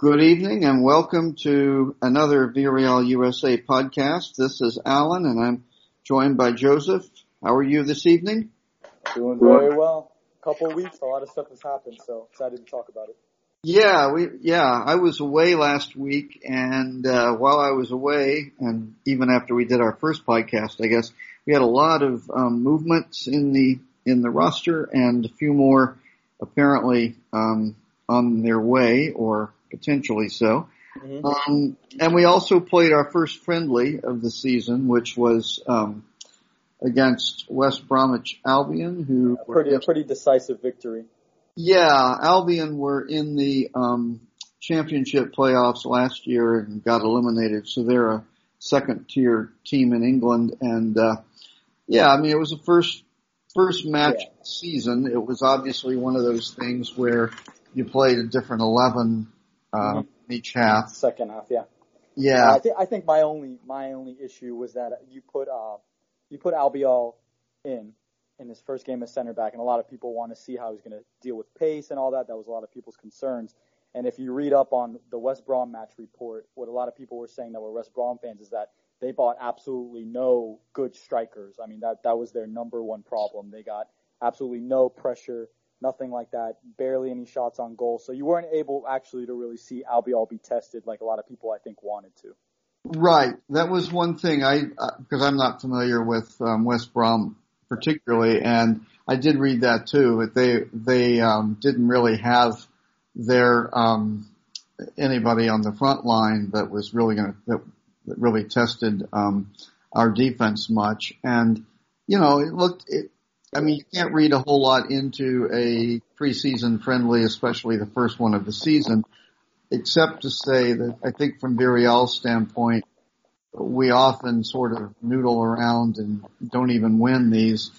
Good evening and welcome to another Villarreal USA podcast. This is Alan and I'm joined by Joseph. How are you this evening? Doing very well. A couple of weeks, a lot of stuff has happened, so excited to talk about it. Yeah, we yeah, I was away last week and uh while I was away and even after we did our first podcast, I guess we had a lot of um movements in the in the roster and a few more apparently um on their way or potentially so. Mm-hmm. Um, and we also played our first friendly of the season, which was um, against West Bromwich Albion, who yeah, pretty a pretty decisive victory. Yeah, Albion were in the um, championship playoffs last year and got eliminated, so they're a second tier team in England. And uh, yeah, I mean it was the first first match yeah. season. It was obviously one of those things where you played a different eleven uh, mm-hmm. each half. Second half, yeah. Yeah. Uh, I think I think my only my only issue was that you put uh you put Albiol in in his first game as center back, and a lot of people want to see how he's going to deal with pace and all that. That was a lot of people's concerns. And if you read up on the West Brom match report, what a lot of people were saying that were West Brom fans is that they bought absolutely no good strikers. I mean, that that was their number one problem. They got absolutely no pressure nothing like that, barely any shots on goal. So you weren't able actually to really see Albiol be tested like a lot of people I think wanted to. Right. That was one thing I, because uh, I'm not familiar with um, West Brom particularly, and I did read that too. But they they um, didn't really have their um, anybody on the front line that was really going to that, that really tested um, our defense much, and you know it looked it I mean, you can't read a whole lot into a preseason friendly, especially the first one of the season, except to say that I think from Villarreal's standpoint, we often sort of noodle around and don't even win these,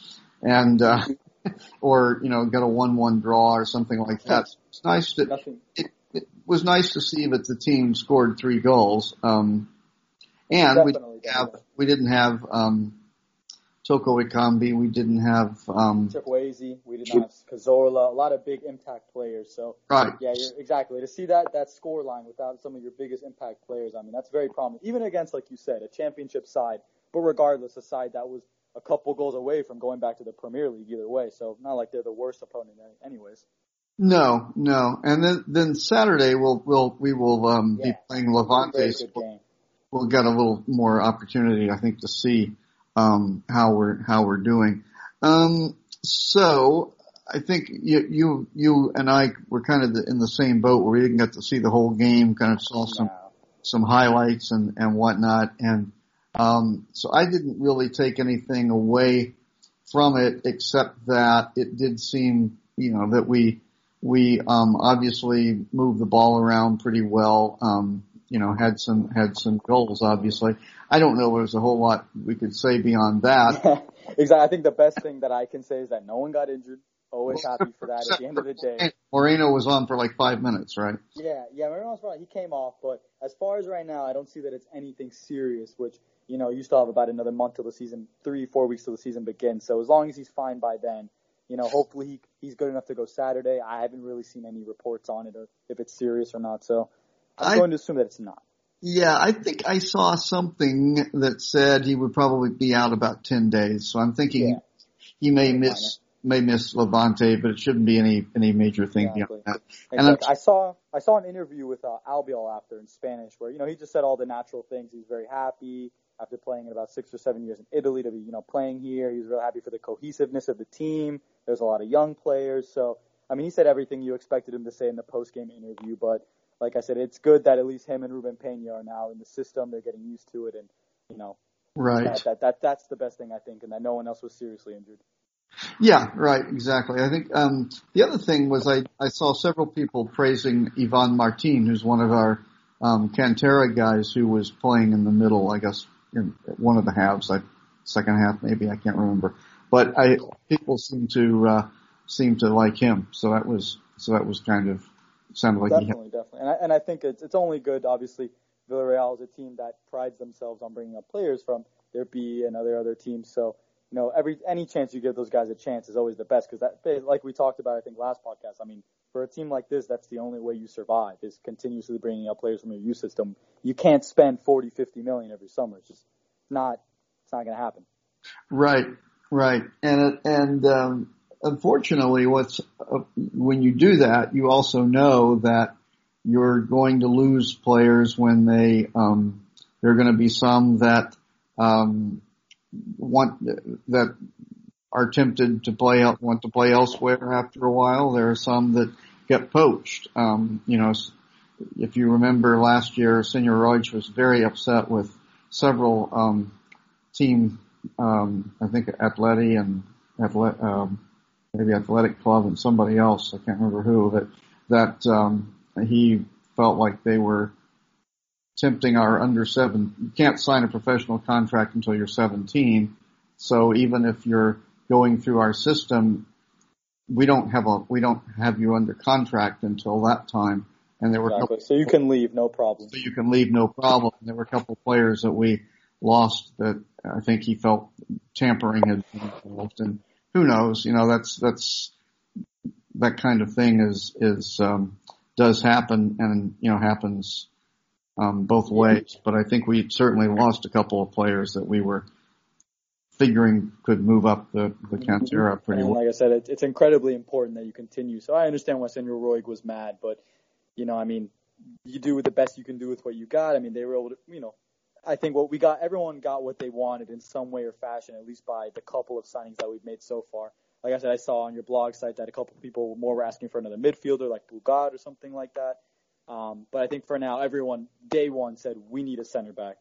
and uh, or you know get a one-one draw or something like that. So it's nice that it, it was nice to see that the team scored three goals, um, and we didn't have we didn't have um, Toko Ekambi. We didn't have um Chukwueze. We didn't have Cazorla. A lot of big impact players. So right. yeah, exactly. To see that that score line without some of your biggest impact players, I mean, that's very prominent. Even against, like you said, a championship side, but regardless, a side that was a couple goals away from going back to the Premier League either way. So not like they're the worst opponent, anyways. No, no. And then then Saturday we'll we'll we will um yeah. be playing Levante. We'll get a little more opportunity, I think, to see um, how we're how we're doing. Um, so I think you you you and I were kind of in the same boat where we didn't get to see the whole game. Kind of saw some some highlights and and whatnot, and um, so I didn't really take anything away from it except that it did seem you know that we we um, obviously moved the ball around pretty well. Um, you know, had some had some goals. Obviously, I don't know if there's a whole lot we could say beyond that. exactly. I think the best thing that I can say is that no one got injured. Always happy for that. At the end of the day, Moreno was on for like five minutes, right? Yeah, yeah. Moreno was He came off, but as far as right now, I don't see that it's anything serious. Which you know, you still have about another month till the season, three, four weeks till the season begins. So as long as he's fine by then, you know, hopefully he, he's good enough to go Saturday. I haven't really seen any reports on it or if it's serious or not. So I'm I, going to assume that it's not. Yeah, I think I saw something that said he would probably be out about 10 days. So I'm thinking yeah. he may miss, may miss Levante, but it shouldn't be any, any major thing exactly. beyond that. And I saw, I saw an interview with uh, Albiol after in Spanish where, you know, he just said all the natural things. He's very happy after playing in about six or seven years in Italy to be, you know, playing here. He was real happy for the cohesiveness of the team. There's a lot of young players. So, I mean, he said everything you expected him to say in the post-game interview, but like I said, it's good that at least him and Ruben Pena are now in the system. They're getting used to it, and you know, right. That, that, that that's the best thing I think, and that no one else was seriously injured. Yeah, right, exactly. I think um, the other thing was I I saw several people praising Ivan Martin, who's one of our um, Cantera guys who was playing in the middle. I guess in one of the halves, like second half maybe I can't remember, but I people seem to uh, seem to like him. So that was so that was kind of sounded like definitely, definitely, and I, and I think it's it's only good. Obviously, Villarreal is a team that prides themselves on bringing up players from their B and other other teams. So you know, every any chance you give those guys a chance is always the best because that, like we talked about, I think last podcast. I mean, for a team like this, that's the only way you survive is continuously bringing up players from your youth system. You can't spend 40, 50 million every summer. It's just not, it's not going to happen. Right, right. And, and, um, unfortunately what's, uh, when you do that, you also know that you're going to lose players when they, um, there are going to be some that, um, want, that are tempted to play want to play elsewhere after a while. There are some that get poached. Um, you know, if you remember last year, Senor Roig was very upset with several um, team, um, I think Atleti and Athlet, um, maybe Athletic Club and somebody else, I can't remember who, that that um, he felt like they were tempting our under seven. You can't sign a professional contract until you're 17. So even if you're going through our system, we don't have a we don't have you under contract until that time. And there were exactly. couple, so you can leave no problem. So you can leave no problem. There were a couple of players that we lost that I think he felt tampering had been involved, and who knows? You know, that's that's that kind of thing is is um, does happen, and you know happens um, both ways. But I think we certainly lost a couple of players that we were figuring could move up the, the. Cantera pretty and well. Like I said, it, it's incredibly important that you continue. So I understand why Senor Roig was mad, but you know, I mean, you do the best you can do with what you got. I mean, they were able to, you know, I think what we got, everyone got what they wanted in some way or fashion, at least by the couple of signings that we've made so far. Like I said, I saw on your blog site that a couple of people more were asking for another midfielder like Bugad or something like that. Um, but I think for now, everyone day one said we need a center back,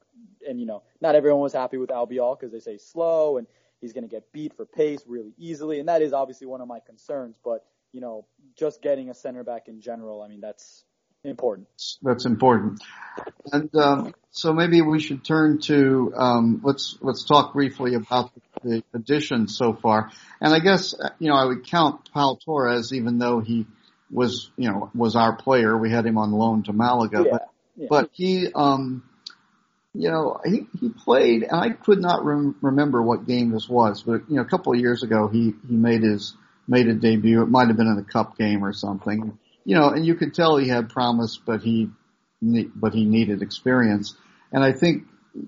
and you know, not everyone was happy with Albiol because they say slow and he's going to get beat for pace really easily, and that is obviously one of my concerns. But you know, just getting a center back in general, I mean, that's important. That's important. And um, so maybe we should turn to um, let's let's talk briefly about the additions so far. And I guess you know I would count Pau Torres, even though he was, you know, was our player. We had him on loan to Malaga, yeah, but, yeah. but he, um, you know, he, he played, and I could not rem- remember what game this was, but you know, a couple of years ago, he, he made his, made a debut. It might have been in a cup game or something, you know, and you could tell he had promise, but he, but he needed experience. And I think,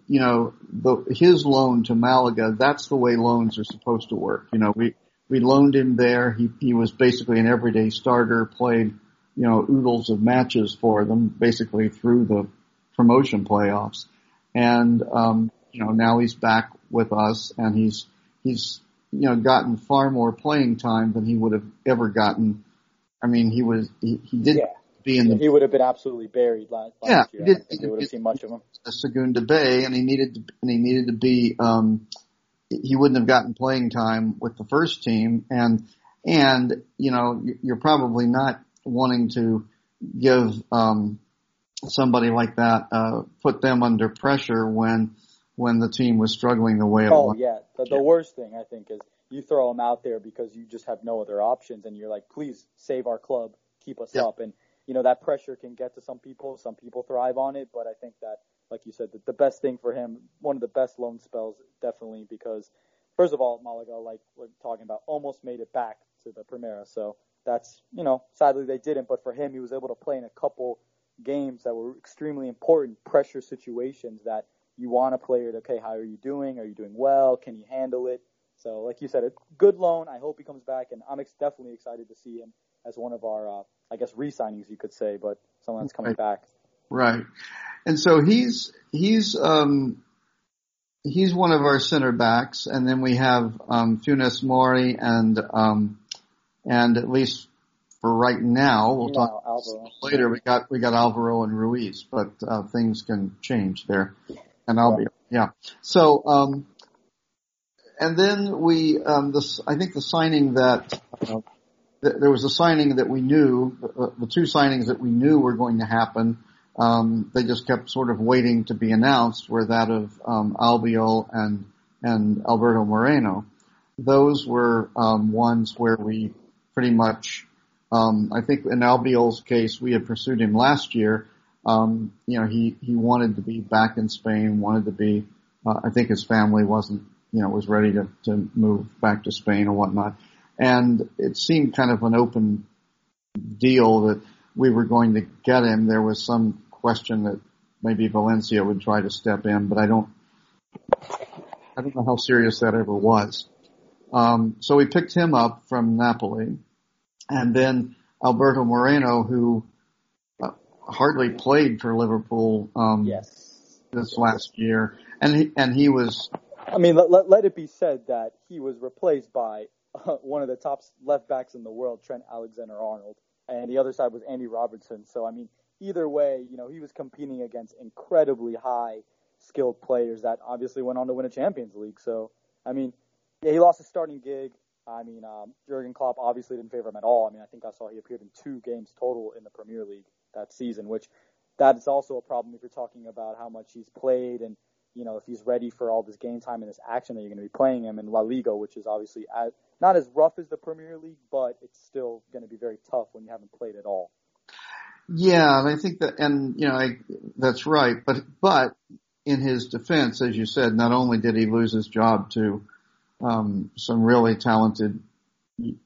you know, the, his loan to Malaga, that's the way loans are supposed to work. You know, we, we loaned him there. He he was basically an everyday starter, played you know oodles of matches for them, basically through the promotion playoffs, and um, you know now he's back with us, and he's he's you know gotten far more playing time than he would have ever gotten. I mean, he was he, he did. Yeah. Be in the, he would have been absolutely buried last, last yeah, year. He did, he would have seen much of him. Segunda B, and he needed to, and he needed to be um, he wouldn't have gotten playing time with the first team and and you know you're probably not wanting to give um somebody like that uh put them under pressure when when the team was struggling the way it oh, was. yeah. The, the worst thing I think is you throw them out there because you just have no other options and you're like, please save our club, keep us yeah. up. And, you know, that pressure can get to some people. Some people thrive on it, but I think that like you said, the, the best thing for him, one of the best loan spells, definitely because first of all, Malaga, like we're talking about, almost made it back to the Primera. So that's you know, sadly they didn't, but for him, he was able to play in a couple games that were extremely important pressure situations that you want a player to, okay, how are you doing? Are you doing well? Can you handle it? So, like you said, a good loan. I hope he comes back, and I'm ex- definitely excited to see him as one of our, uh, I guess, re-signings, you could say, but someone that's coming right. back. Right. And so he's he's um he's one of our center backs, and then we have um Funes Mori and um and at least for right now, we'll talk Alvaro. later. We got we got Alvaro and Ruiz, but uh, things can change there, and I'll be yeah. So um and then we um this I think the signing that. Uh, there was a signing that we knew, uh, the two signings that we knew were going to happen um, they just kept sort of waiting to be announced were that of um, Albiol and and Alberto Moreno. Those were um, ones where we pretty much, um, I think in Albiol's case, we had pursued him last year. Um, you know, he he wanted to be back in Spain, wanted to be. Uh, I think his family wasn't, you know, was ready to to move back to Spain or whatnot, and it seemed kind of an open deal that we were going to get him. There was some question that maybe Valencia would try to step in, but I don't, I don't know how serious that ever was. Um, so we picked him up from Napoli, and then Alberto Moreno, who uh, hardly played for Liverpool um, yes. this last year, and he and he was. I mean, let, let, it be said that he was replaced by uh, one of the top left backs in the world, Trent Alexander-Arnold, and the other side was Andy Robertson. So I mean, either way, you know, he was competing against incredibly high skilled players that obviously went on to win a Champions League. So I mean, yeah, he lost his starting gig. I mean, um, Jurgen Klopp obviously didn't favor him at all. I mean, I think I saw he appeared in two games total in the Premier League that season, which that is also a problem if you're talking about how much he's played and you know if he's ready for all this game time and this action that you're going to be playing him in La Liga, which is obviously as, not as rough as the Premier League, but it's still going to be very tough when you haven't played at all. Yeah, and I think that, and you know, I, that's right. But but in his defense, as you said, not only did he lose his job to um, some really talented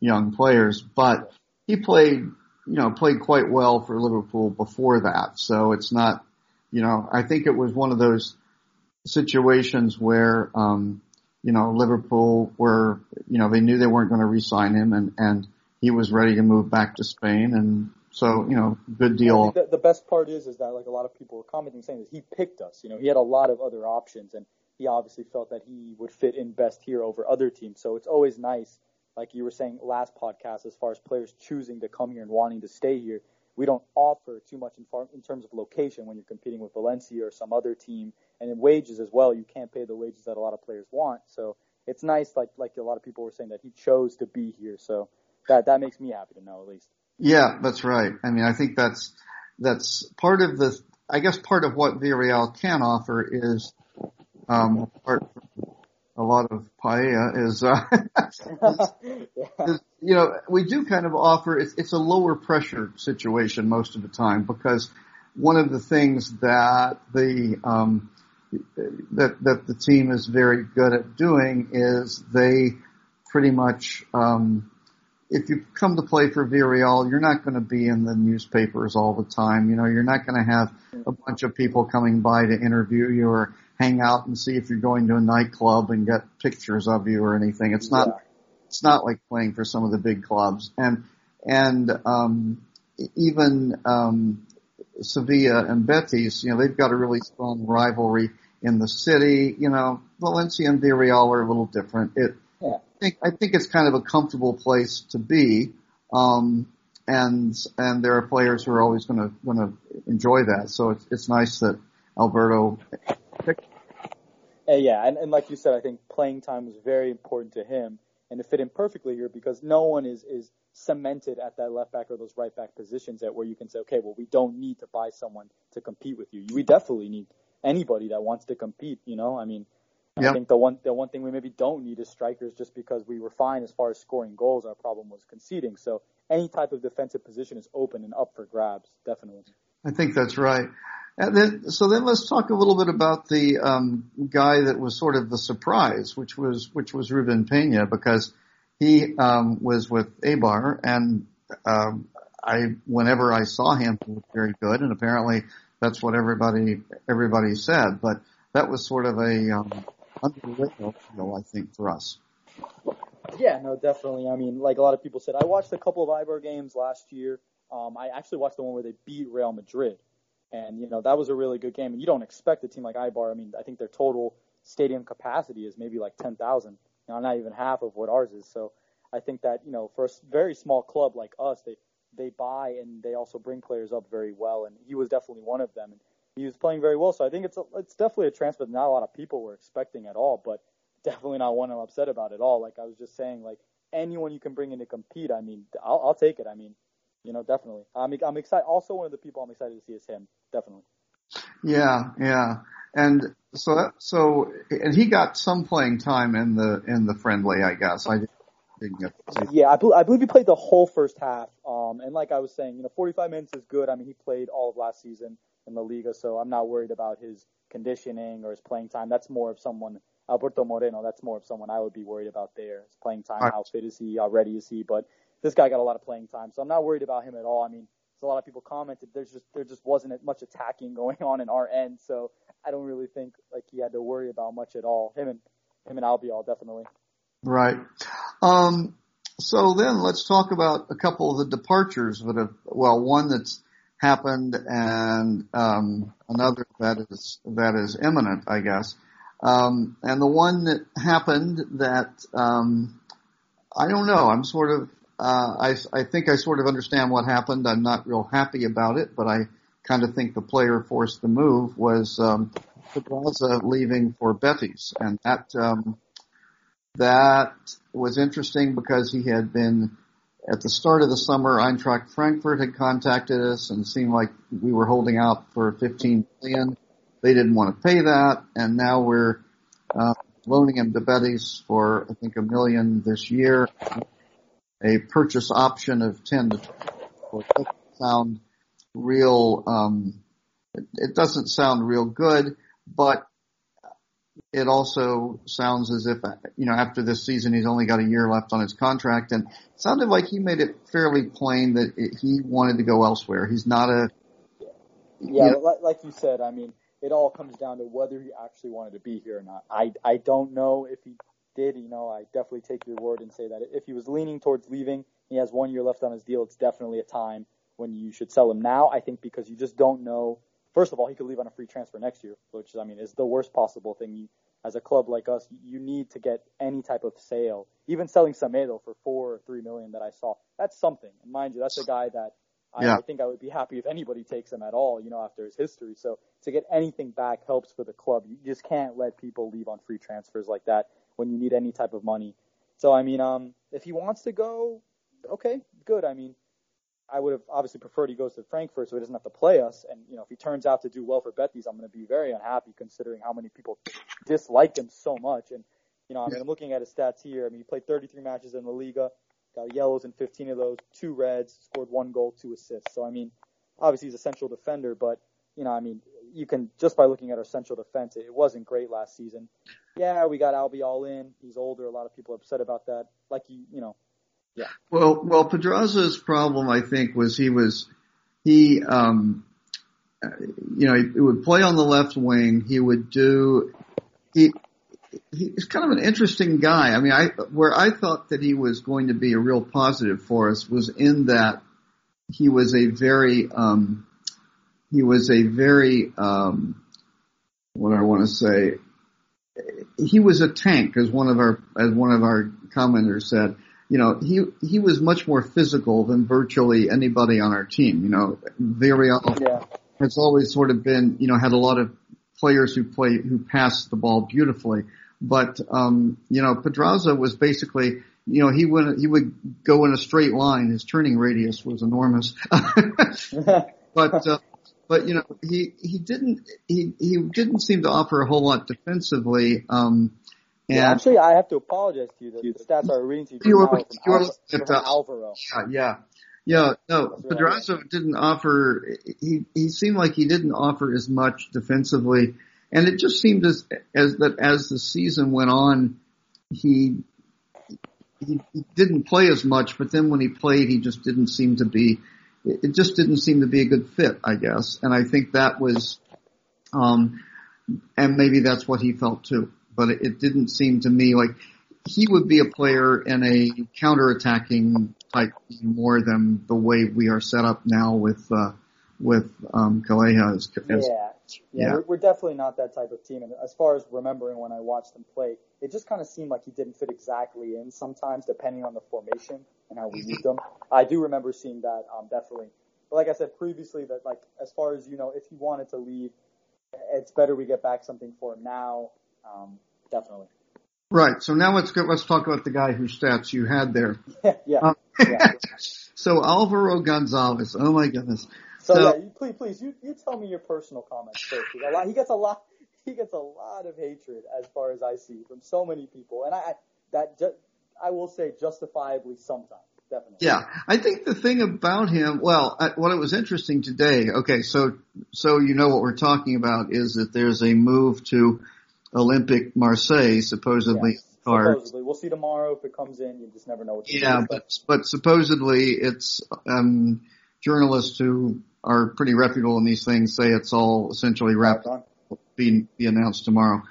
young players, but he played, you know, played quite well for Liverpool before that. So it's not, you know, I think it was one of those situations where, um, you know, Liverpool were, you know, they knew they weren't going to re-sign him and, and he was ready to move back to Spain. And so, you know, good deal. The, the best part is, is that like a lot of people were commenting saying that he picked us, you know, he had a lot of other options and he obviously felt that he would fit in best here over other teams. So it's always nice, like you were saying last podcast, as far as players choosing to come here and wanting to stay here. We don't offer too much in, far, in terms of location when you're competing with Valencia or some other team, and in wages as well. You can't pay the wages that a lot of players want. So it's nice, like like a lot of people were saying, that he chose to be here. So that that makes me happy to know at least. Yeah, that's right. I mean, I think that's that's part of the. I guess part of what Villarreal can offer is um, apart from a lot of paella is, uh, yeah. is, you know, we do kind of offer, it's, it's a lower pressure situation most of the time because one of the things that the, um, that, that the team is very good at doing is they pretty much, um, if you come to play for Villarreal, you're not going to be in the newspapers all the time. You know, you're not going to have a bunch of people coming by to interview you or hang out and see if you're going to a nightclub and get pictures of you or anything. It's not, yeah. it's not like playing for some of the big clubs. And, and, um, even, um, Sevilla and Betis, you know, they've got a really strong rivalry in the city. You know, Valencia and Villarreal are a little different. It, yeah. I think, I think it's kind of a comfortable place to be. Um, and, and there are players who are always going to, going to enjoy that. So it's, it's nice that Alberto uh, yeah, and, and like you said, I think playing time was very important to him, and it fit in perfectly here because no one is is cemented at that left back or those right back positions at where you can say, okay, well, we don't need to buy someone to compete with you. We definitely need anybody that wants to compete. You know, I mean. I think the one the one thing we maybe don't need is strikers, just because we were fine as far as scoring goals. Our problem was conceding. So any type of defensive position is open and up for grabs, definitely. I think that's right. And then, so then let's talk a little bit about the um, guy that was sort of the surprise, which was which was Ruben Pena, because he um, was with Eibar, and um, I whenever I saw him, he was very good, and apparently that's what everybody everybody said. But that was sort of a um, underrated I think, for us. Yeah, no, definitely. I mean, like a lot of people said, I watched a couple of Eibar games last year. Um, I actually watched the one where they beat Real Madrid. And, you know, that was a really good game. And you don't expect a team like Eibar. I mean, I think their total stadium capacity is maybe like 10,000, you know, not even half of what ours is. So I think that, you know, for a very small club like us, they, they buy and they also bring players up very well. And he was definitely one of them. And he was playing very well. So I think it's a, it's definitely a transfer that not a lot of people were expecting at all, but definitely not one I'm upset about at all. Like I was just saying, like anyone you can bring in to compete, I mean, I'll, I'll take it. I mean, you know, definitely. I'm I'm excited. Also, one of the people I'm excited to see is him. Definitely. Yeah, yeah, and so so and he got some playing time in the in the friendly, I guess. I didn't get. To see. Yeah, I, I believe he played the whole first half. Um, and like I was saying, you know, 45 minutes is good. I mean, he played all of last season in La Liga, so I'm not worried about his conditioning or his playing time. That's more of someone Alberto Moreno. That's more of someone I would be worried about there. His playing time, right. how fit is he, how ready is he? But this guy got a lot of playing time, so I'm not worried about him at all. I mean, a lot of people commented there's just there just wasn't much attacking going on in our end, so I don't really think like he had to worry about much at all. Him and him and Albiol definitely. Right. Um, so then let's talk about a couple of the departures that have well one that's happened and um, another that is that is imminent, I guess. Um, and the one that happened that um, I don't know. I'm sort of uh, I I think I sort of understand what happened. I'm not real happy about it, but I kind of think the player forced the move was um, leaving for Betis, and that um, that was interesting because he had been at the start of the summer, Eintracht Frankfurt had contacted us and seemed like we were holding out for 15 million. They didn't want to pay that, and now we're uh, loaning him to Betis for I think a million this year. A purchase option of 10 to 20. It doesn't sound real. Um, it, doesn't sound real good, but it also sounds as if, you know, after this season, he's only got a year left on his contract and it sounded like he made it fairly plain that it, he wanted to go elsewhere. He's not a, yeah, know, like you said, I mean, it all comes down to whether he actually wanted to be here or not. I, I don't know if he did, you know, I definitely take your word and say that if he was leaning towards leaving, he has one year left on his deal. It's definitely a time when you should sell him now. I think because you just don't know. First of all, he could leave on a free transfer next year, which I mean is the worst possible thing. You, as a club like us, you need to get any type of sale. Even selling Semedo for four or three million that I saw, that's something. And mind you, that's a guy that I, yeah. I think I would be happy if anybody takes him at all, you know, after his history. So to get anything back helps for the club. You just can't let people leave on free transfers like that when you need any type of money. So I mean, um, if he wants to go, okay, good. I mean, I would have obviously preferred he goes to Frankfurt so he doesn't have to play us. And you know, if he turns out to do well for Betis, I'm going to be very unhappy considering how many people dislike him so much. And you know, I mean, I'm looking at his stats here. I mean, he played 33 matches in La Liga, got yellows in 15 of those, two reds, scored one goal, two assists. So I mean, obviously he's a central defender, but you know, I mean, you can just by looking at our central defense, it wasn't great last season. Yeah, we got Albiol in. He's older. A lot of people are upset about that. Like you, you know, yeah. Well, well, Pedraza's problem, I think, was he was he, um, you know, he would play on the left wing. He would do he. He's kind of an interesting guy. I mean, I where I thought that he was going to be a real positive for us was in that he was a very um, he was a very um, what I want to say. He was a tank, as one of our as one of our commenters said you know, he he was much more physical than virtually anybody on our team. You know, Villarreal yeah. has always sort of been, you know, had a lot of players who play who pass the ball beautifully. But um, you know, Pedraza was basically, you know, he would he would go in a straight line. His turning radius was enormous. but uh, but you know, he he didn't he he didn't seem to offer a whole lot defensively. Um, and yeah, actually, I have to apologize to you. The, the stats are reading to you, you were, now you were Al- from Alvaro. Yeah, yeah. Yeah, no, Pedraza didn't offer, he, he seemed like he didn't offer as much defensively. And it just seemed as, as that as the season went on, he, he, he didn't play as much, but then when he played, he just didn't seem to be, it just didn't seem to be a good fit, I guess. And I think that was, um, and maybe that's what he felt too but it, it didn't seem to me like he would be a player in a counter-attacking type more than the way we are set up now with uh, with um, Calleja. As, as, yeah, yeah, yeah. We're, we're, definitely not that type of team. And as far as remembering when I watched them play, it just kind of seemed like he didn't fit exactly in sometimes, depending on the formation and how we used him. I do remember seeing that um, definitely. But like I said previously, that like as far as you know, if he wanted to leave, it's better we get back something for him now um, definitely. Right. So now let's get, let's talk about the guy whose stats you had there. yeah. Um, yeah. so Alvaro Gonzalez. Oh my goodness. So, yeah, you, please, please, you, you tell me your personal comments first. He, lot, he gets a lot, he gets a lot of hatred as far as I see from so many people, and I, that ju- I will say justifiably sometimes. Definitely. Yeah, I think the thing about him, well, what it was interesting today. Okay, so so you know what we're talking about is that there's a move to Olympic Marseille supposedly yes. Supposedly, we'll see tomorrow if it comes in. You just never know. What yeah, but but supposedly it's um, journalists who are pretty reputable in these things say it's all essentially wrapped up, be be announced tomorrow.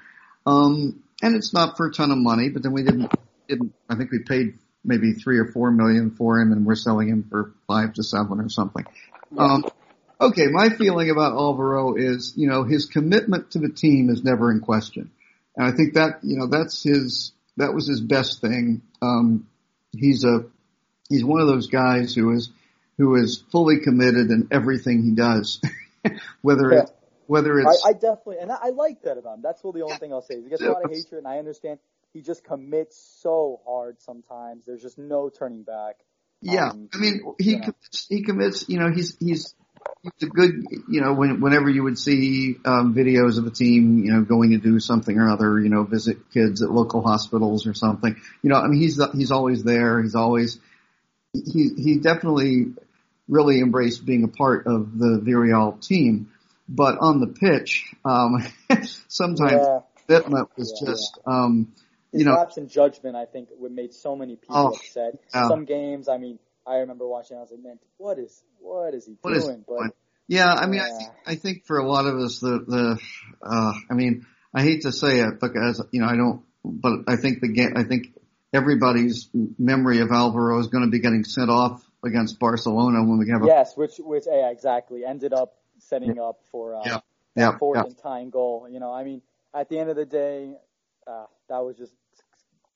Um, and it's not for a ton of money, but then we didn't didn't. I think we paid maybe three or four million for him, and we're selling him for five to seven or something. Um, okay, my feeling about Alvaro is, you know, his commitment to the team is never in question, and I think that you know that's his that was his best thing. Um, he's a he's one of those guys who is who is fully committed in everything he does, whether yeah. it's whether it's I, I definitely and I, I like that about him. That's really the only thing I'll say. He gets a lot of hatred, and I understand he just commits so hard sometimes. There's just no turning back. Yeah, um, I mean, he commits, he commits. You know, he's he's he's a good. You know, when, whenever you would see um, videos of the team, you know, going to do something or other, you know, visit kids at local hospitals or something. You know, I mean, he's he's always there. He's always he he definitely really embraced being a part of the Villarreal team. But on the pitch, um, sometimes yeah. fitment was yeah, just. Yeah. Um, his you know, lapse in judgment, I think, would made so many people oh, upset. Yeah. Some games, I mean, I remember watching. I was like, man, what is what is he what doing? Is, but yeah, I mean. I, think, I think for a lot of us, the the uh, I mean, I hate to say it because you know I don't, but I think the game, I think everybody's memory of Alvaro is going to be getting sent off against Barcelona when we have a yes, which which yeah, exactly ended up setting up for uh, yeah. Yeah, fourth yeah. and tying goal. You know, I mean, at the end of the day, uh, that was just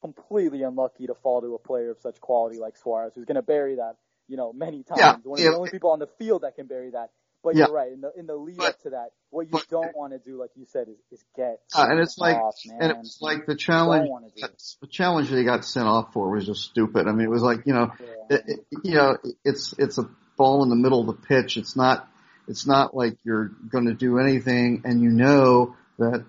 completely unlucky to fall to a player of such quality like Suarez, who's going to bury that, you know, many times. Yeah, One of the only people on the field that can bury that. But yeah. you're right. In the in the lead but, up to that, what you but, don't want to do, like you said, is, is get. Uh, and it's like, off, and it's like the challenge. The challenge that he got sent off for was just stupid. I mean, it was like you know, yeah. it, it, you know, it's it's a ball in the middle of the pitch. It's not. It's not like you're going to do anything, and you know that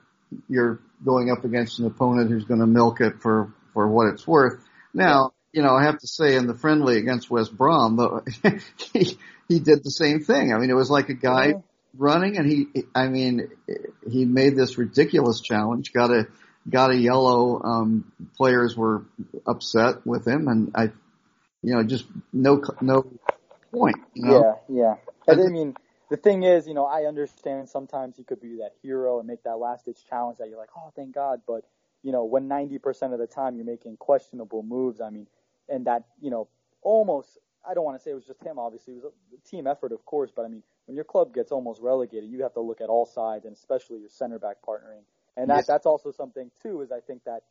you're going up against an opponent who's going to milk it for for what it's worth. Now, you know, I have to say in the friendly against West Brom, though, he he did the same thing. I mean, it was like a guy running, and he, I mean, he made this ridiculous challenge. Got a got a yellow. Um, players were upset with him, and I, you know, just no no point. You know? Yeah, yeah. I mean, the thing is, you know, I understand sometimes he could be that hero and make that last ditch challenge that you're like, oh, thank God. But, you know, when 90% of the time you're making questionable moves, I mean, and that, you know, almost, I don't want to say it was just him, obviously. It was a team effort, of course. But, I mean, when your club gets almost relegated, you have to look at all sides and especially your center back partnering. And that, yes. that's also something, too, is I think that,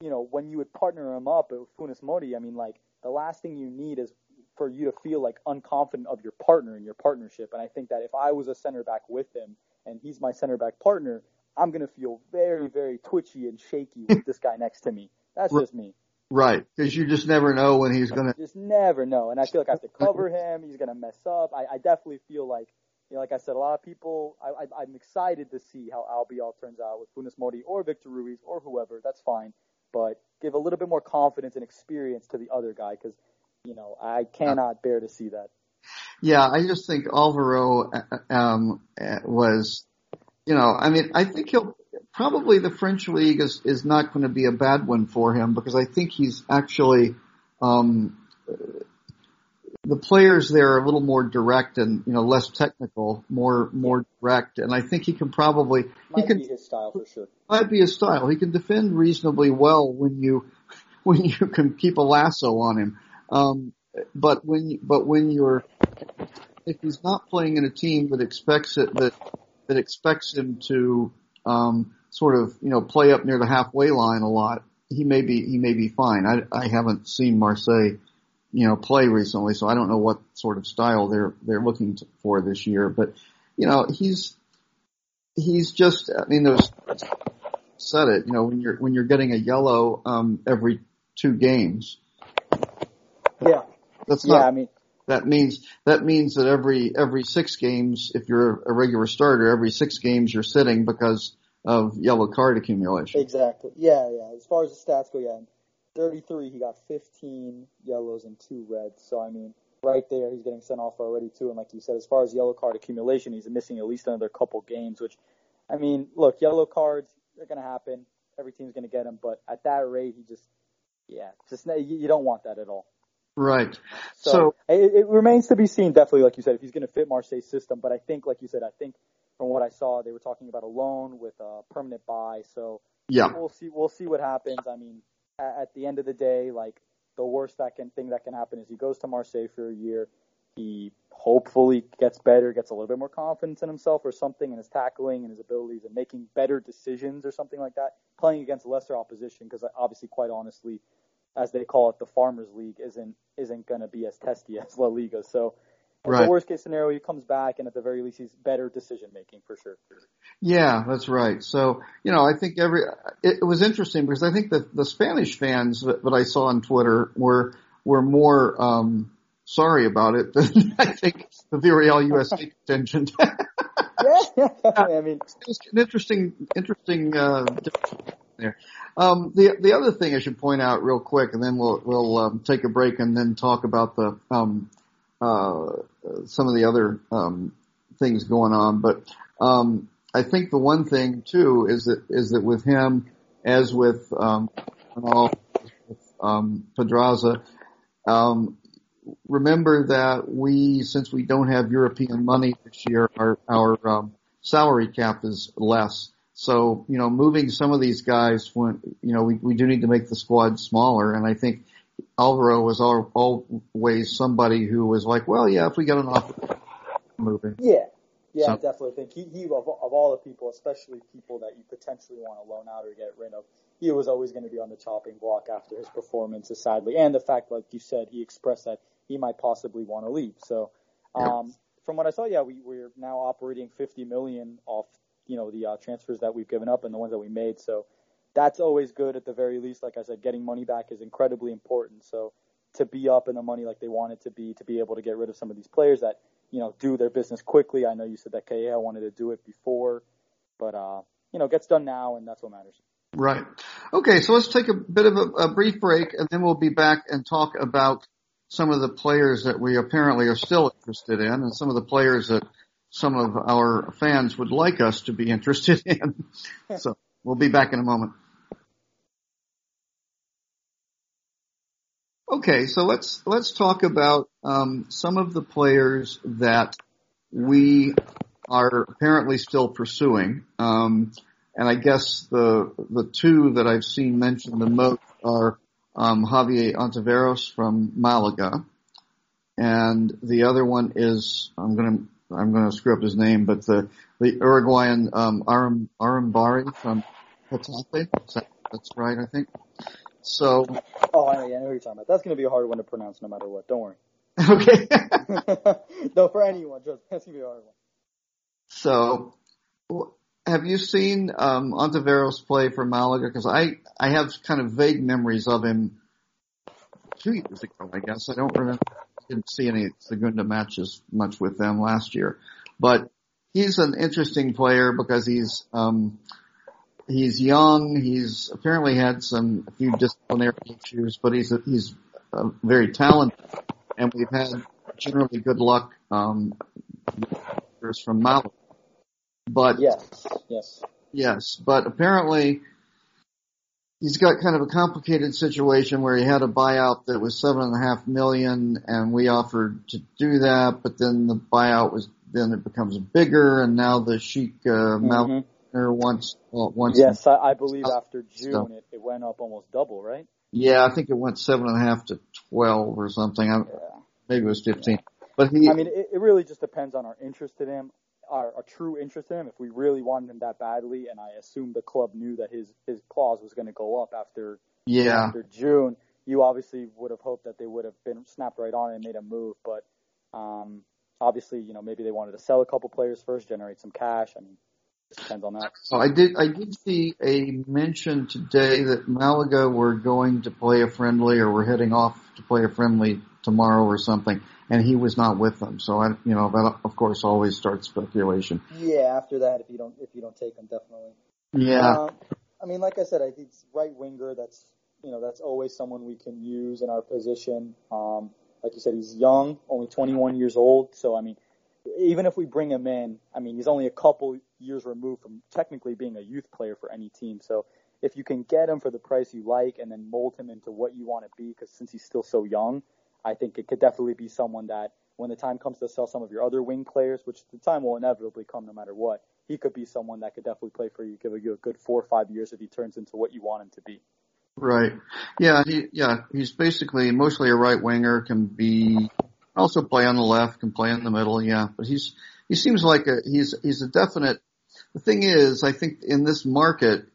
you know, when you would partner him up with Funes Mori, I mean, like, the last thing you need is for you to feel like unconfident of your partner in your partnership. And I think that if I was a center back with him and he's my center back partner, I'm going to feel very, very twitchy and shaky with this guy next to me. That's just me. Right, because you just never know when he's going to. Just never know, and I feel like I have to cover him. He's going to mess up. I, I definitely feel like, you know, like I said, a lot of people. I, I, I'm excited to see how Albiol turns out with Funes Mori or Victor Ruiz or whoever. That's fine, but give a little bit more confidence and experience to the other guy because you know, I cannot bear to see that. Yeah, I just think Alvaro um, was, you know, I mean, I think he'll probably the French league is is not going to be a bad one for him because I think he's actually um, the players there are a little more direct and you know less technical, more more direct, and I think he can probably might he can be his style for sure. Might be his style. He can defend reasonably well when you when you can keep a lasso on him. Um, but when but when you're if he's not playing in a team that expects it that that expects him to um, sort of you know play up near the halfway line a lot, he may be he may be fine. I I haven't seen Marseille you know play recently, so I don't know what sort of style they're they're looking to, for this year. But you know he's he's just I mean there's said it you know when you're when you're getting a yellow um, every two games yeah. That's not, yeah, I mean, that means, that means that every, every six games, if you're a regular starter, every six games you're sitting because of yellow card accumulation. Exactly. Yeah, yeah. As far as the stats go, yeah. 33, he got 15 yellows and two reds. So, I mean, right there, he's getting sent off already, too. And like you said, as far as yellow card accumulation, he's missing at least another couple games, which, I mean, look, yellow cards, they're going to happen. every team's going to get him, but at that rate, he just, yeah, just you don't want that at all. Right. So, so it, it, remains to be seen, definitely, like you said, if he's going to fit Marseille's system. But I think, like you said, I think from what I saw, they were talking about a loan with a permanent buy. So yeah, we'll see. We'll see what happens. I mean, at, at the end of the day, like the worst that can thing that can happen is he goes to Marseille for a year. He hopefully gets better, gets a little bit more confidence in himself or something in his tackling and his abilities and making better decisions or something like that. Playing against lesser opposition because obviously, quite honestly, as they call it, the Farmers League isn't isn't going to be as testy as La Liga. So, right. the worst case scenario, he comes back and at the very least, he's better decision making for sure. Yeah, that's right. So, you know, I think every it, it was interesting because I think that the Spanish fans that, that I saw on Twitter were were more um, sorry about it than I think the Villarreal USA contingent. yeah, I mean, it's an interesting, interesting uh, there. Um, the the other thing I should point out real quick, and then we'll we'll um, take a break and then talk about the um, uh, some of the other um, things going on. But um, I think the one thing too is that is that with him, as with um, all um, Pedraza, um, remember that we, since we don't have European money this year, our our um, salary cap is less. So, you know, moving some of these guys when, you know, we, we do need to make the squad smaller. And I think Alvaro was all, always somebody who was like, well, yeah, if we get an offer, moving. Yeah. Yeah, so, I definitely think he, he of, of all the people, especially people that you potentially want to loan out or get rid of, he was always going to be on the chopping block after his performances, sadly, and the fact, like you said, he expressed that he might possibly want to leave. So, um, yeah. from what I saw, yeah, we, we're now operating 50 million off you know the uh, transfers that we've given up and the ones that we made. So that's always good at the very least. Like I said, getting money back is incredibly important. So to be up in the money like they want it to be, to be able to get rid of some of these players that you know do their business quickly. I know you said that Calleja wanted to do it before, but uh, you know gets done now, and that's what matters. Right. Okay, so let's take a bit of a, a brief break, and then we'll be back and talk about some of the players that we apparently are still interested in, and some of the players that some of our fans would like us to be interested in. so we'll be back in a moment. Okay, so let's let's talk about um, some of the players that we are apparently still pursuing. Um, and I guess the the two that I've seen mentioned the most are um, Javier Ontiveros from Malaga, and the other one is I'm to I'm to screw up his name, but the the Uruguayan um, Aram Arambarri from Getafe. That's right, I think. So. Oh, I know, yeah, I know what you're talking about. That's going to be a hard one to pronounce, no matter what. Don't worry. Okay. no, for anyone, just that's going to be a hard one. So, have you seen um, Ontiveros play for Malaga? Because I I have kind of vague memories of him two years ago. I guess I don't remember didn't see any Segunda matches much with them last year, but he's an interesting player because he's um, he's young. He's apparently had some a few disciplinary issues, but he's a, he's a very talented, and we've had generally good luck um, from Malaga. But yes, yes, yes, but apparently he's got kind of a complicated situation where he had a buyout that was seven and a half million and we offered to do that, but then the buyout was, then it becomes bigger and now the Sheikh, uh, mm-hmm. Wants, well, wants. Yes, I, I believe after June it, it went up almost double, right? Yeah, I think it went seven and a half to 12 or something. I, yeah. Maybe it was 15. Yeah. But he, I mean, it, it really just depends on our interest in him our, our true interest in him, if we really wanted him that badly, and I assume the club knew that his his clause was going to go up after yeah after June, you obviously would have hoped that they would have been snapped right on and made a move, but um, obviously, you know, maybe they wanted to sell a couple players first, generate some cash. I mean, depends on that. So I did I did see a mention today that Malaga were going to play a friendly or were heading off to play a friendly tomorrow or something and he was not with them. So I, you know, that of course always starts speculation. Yeah, after that, if you don't, if you don't take him, definitely. Yeah. Um, I mean, like I said, I think right winger. That's you know, that's always someone we can use in our position. Um, like you said, he's young, only 21 years old. So I mean, even if we bring him in, I mean, he's only a couple years removed from technically being a youth player for any team. So if you can get him for the price you like and then mold him into what you want to be, because since he's still so young, I think it could definitely be someone that when the time comes to sell some of your other wing players, which the time will inevitably come no matter what, he could be someone that could definitely play for you, give you a good four or five years if he turns into what you want him to be. Right. Yeah. He, yeah. He's basically mostly a right winger. Can be also play on the left. Can play in the middle. Yeah. But he's he seems like a he's he's a definite. The thing is, I think in this market,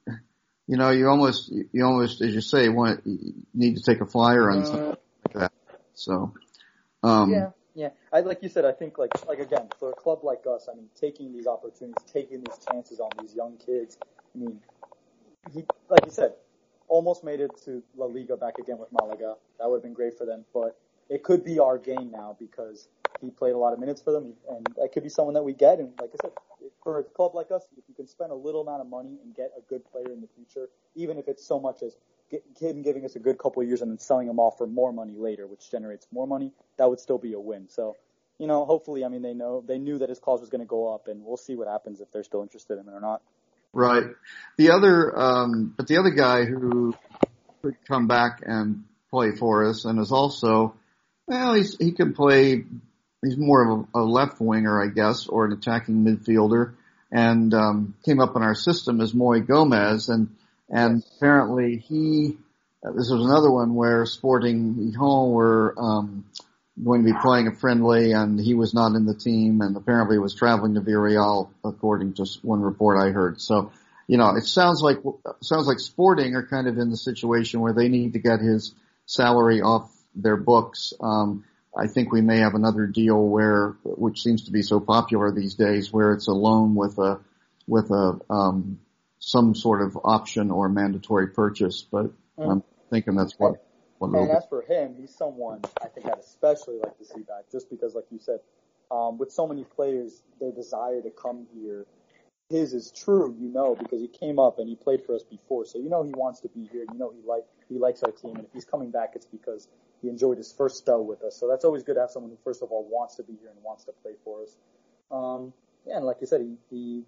you know, you almost you almost as you say want you need to take a flyer on something like that. So. Um, yeah. Yeah, I like you said. I think like like again for a club like us, I mean, taking these opportunities, taking these chances on these young kids. I mean, he like you said, almost made it to La Liga back again with Malaga. That would have been great for them, but it could be our game now because he played a lot of minutes for them, and that could be someone that we get. And like I said, for a club like us, if you can spend a little amount of money and get a good player in the future, even if it's so much as him giving us a good couple of years and then selling him off for more money later, which generates more money, that would still be a win. So, you know, hopefully, I mean, they know they knew that his clause was going to go up, and we'll see what happens if they're still interested in it or not. Right. The other, um, but the other guy who could come back and play for us and is also, well, he's, he can play, he's more of a, a left winger, I guess, or an attacking midfielder and, um, came up in our system as Moi Gomez and, and apparently he, uh, this was another one where Sporting Gijon were, um, going to be playing a friendly and he was not in the team and apparently was traveling to Villarreal according to one report I heard. So, you know, it sounds like, sounds like Sporting are kind of in the situation where they need to get his salary off their books. Um, I think we may have another deal where, which seems to be so popular these days, where it's a loan with a, with a, um, some sort of option or mandatory purchase, but mm. I'm thinking that's what and as for him, he's someone I think I'd especially like to see back, just because, like you said, um, with so many players, their desire to come here, his is true, you know, because he came up and he played for us before, so you know he wants to be here. You know he like he likes our team, and if he's coming back, it's because he enjoyed his first spell with us. So that's always good to have someone who, first of all, wants to be here and wants to play for us. Um, yeah, and like you said, he, he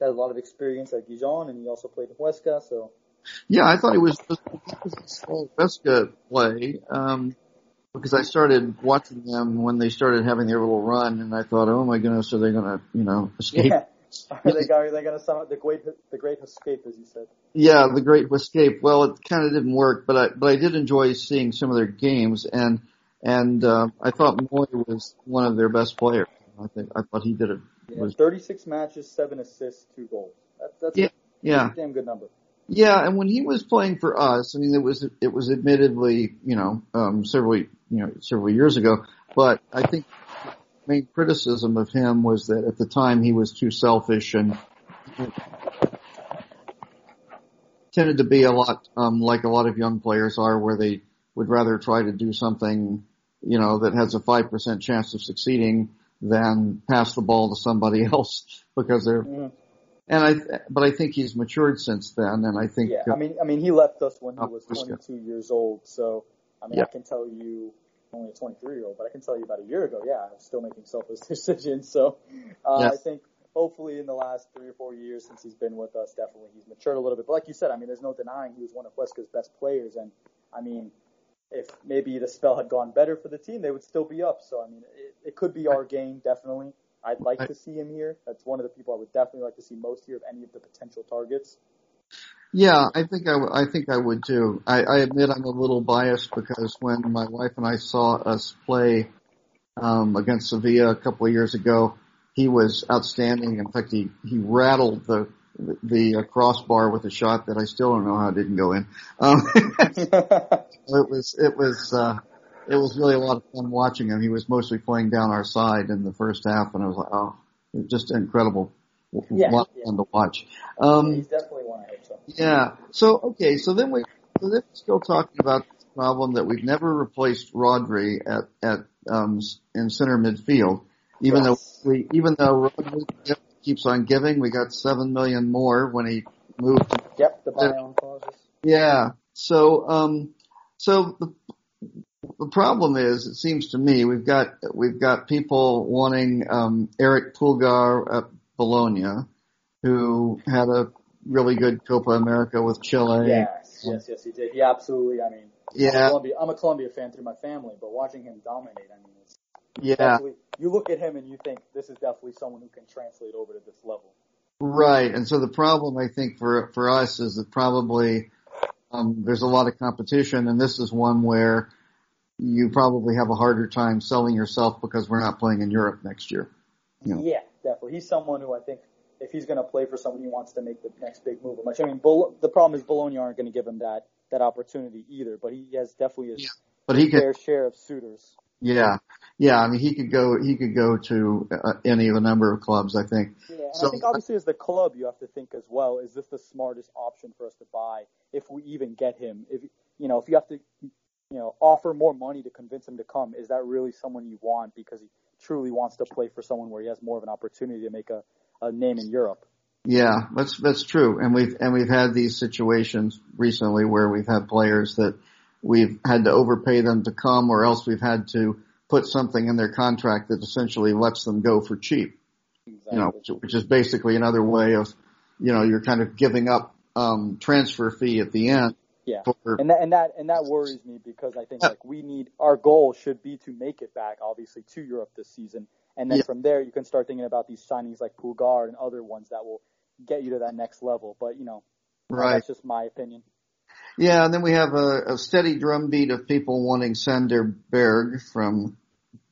had a lot of experience at Gijon, and he also played in Huesca, so yeah, I thought it was Huesca play, um, because I started watching them when they started having their little run, and I thought, oh my goodness, are they going to, you know, escape? Yeah. Are they, are they going to sum up the great, the great escape, as you said? Yeah, the great escape. Well, it kind of didn't work, but I, but I did enjoy seeing some of their games, and and uh, I thought Moi was one of their best players. I think I thought he did it. Yeah, was 36 matches, seven assists, two goals. That's that's yeah, a, yeah. a damn good number. Yeah, and when he was playing for us, I mean, it was it was admittedly, you know, um, several you know several years ago, but I think main criticism of him was that at the time he was too selfish and tended to be a lot um, like a lot of young players are, where they would rather try to do something, you know, that has a five percent chance of succeeding than pass the ball to somebody else because they're mm-hmm and I, but I think he's matured since then, and I think. Yeah, I mean, I mean, he left us when he was 22 years old, so I mean, yeah. I can tell you only a 23 year old, but I can tell you about a year ago, yeah, I was still making selfless decisions. So, uh, yes. I think hopefully in the last three or four years since he's been with us, definitely he's matured a little bit. But like you said, I mean, there's no denying he was one of Huesca's best players, and I mean, if maybe the spell had gone better for the team, they would still be up. So I mean, it, it could be our gain, definitely. I'd like to see him here. That's one of the people I would definitely like to see most here of any of the potential targets. Yeah, I think I, w- I think I would too. I, I admit I'm a little biased because when my wife and I saw us play um, against Sevilla a couple of years ago, he was outstanding. In fact, he he rattled the the uh, crossbar with a shot that I still don't know how it didn't go in. Um, it was it was uh, it was really a lot of fun watching him. He was mostly playing down our side in the first half, and I was like, oh, just incredible. Yeah, lot yeah. fun to watch. Um, He's definitely one. I hope so. Yeah. So okay. So then we so then we're still talking about this problem that we've never replaced Rodri at at um in center midfield, even yes. though we even though Rodri keeps on giving. We got seven million more when he moved. Yep, the buy-on clauses. Yeah. So um so the the problem is, it seems to me, we've got we've got people wanting um, Erick Pulgar at Bologna, who had a really good Copa America with Chile. Yes, yes, yes, he did. He absolutely. I mean, I'm a, Yeah, I'm a Colombia fan through my family, but watching him dominate, I mean, it's yeah, you look at him and you think this is definitely someone who can translate over to this level. right. And so the problem I think for for us is that probably um, there's a lot of competition, and this is one where you probably have a harder time selling yourself because we're not playing in Europe next year. Yeah. Yeah, definitely. He's someone who I think if he's going to play for someone, he wants to make the next big move. Much. I mean, Bol- the problem is Bologna aren't going to give him that that opportunity either. But he has definitely his Yeah. But he could, fair share of suitors. yeah, yeah. I mean, he could go, he could go to uh, any of a number of clubs. I think. Yeah, and So- I think obviously as the club, you have to think as well: is this the smartest option for us to buy if we even get him? If you know, if you have to, you know, offer more money to convince him to come, is that really someone you want because he truly wants to play for someone where he has more of an opportunity to make a, a name in Europe? Yeah, that's that's true, and we've and we've had these situations recently where we've had players that we've had to overpay them to come, or else we've had to put something in their contract that essentially lets them go for cheap. Exactly. You know, which, is basically another way of, you know, you're kind of giving up um, transfer fee at the end. Yeah. For, And that and that and that worries me because I think like we need our goal should be to make it back obviously to Europe this season, and then Yeah. from there you can start thinking about these signings like Pulgar and other ones that will get you to that next level. But you know, right. that's just my opinion. Yeah, and then we have a, a steady drumbeat of people wanting Sander Berge from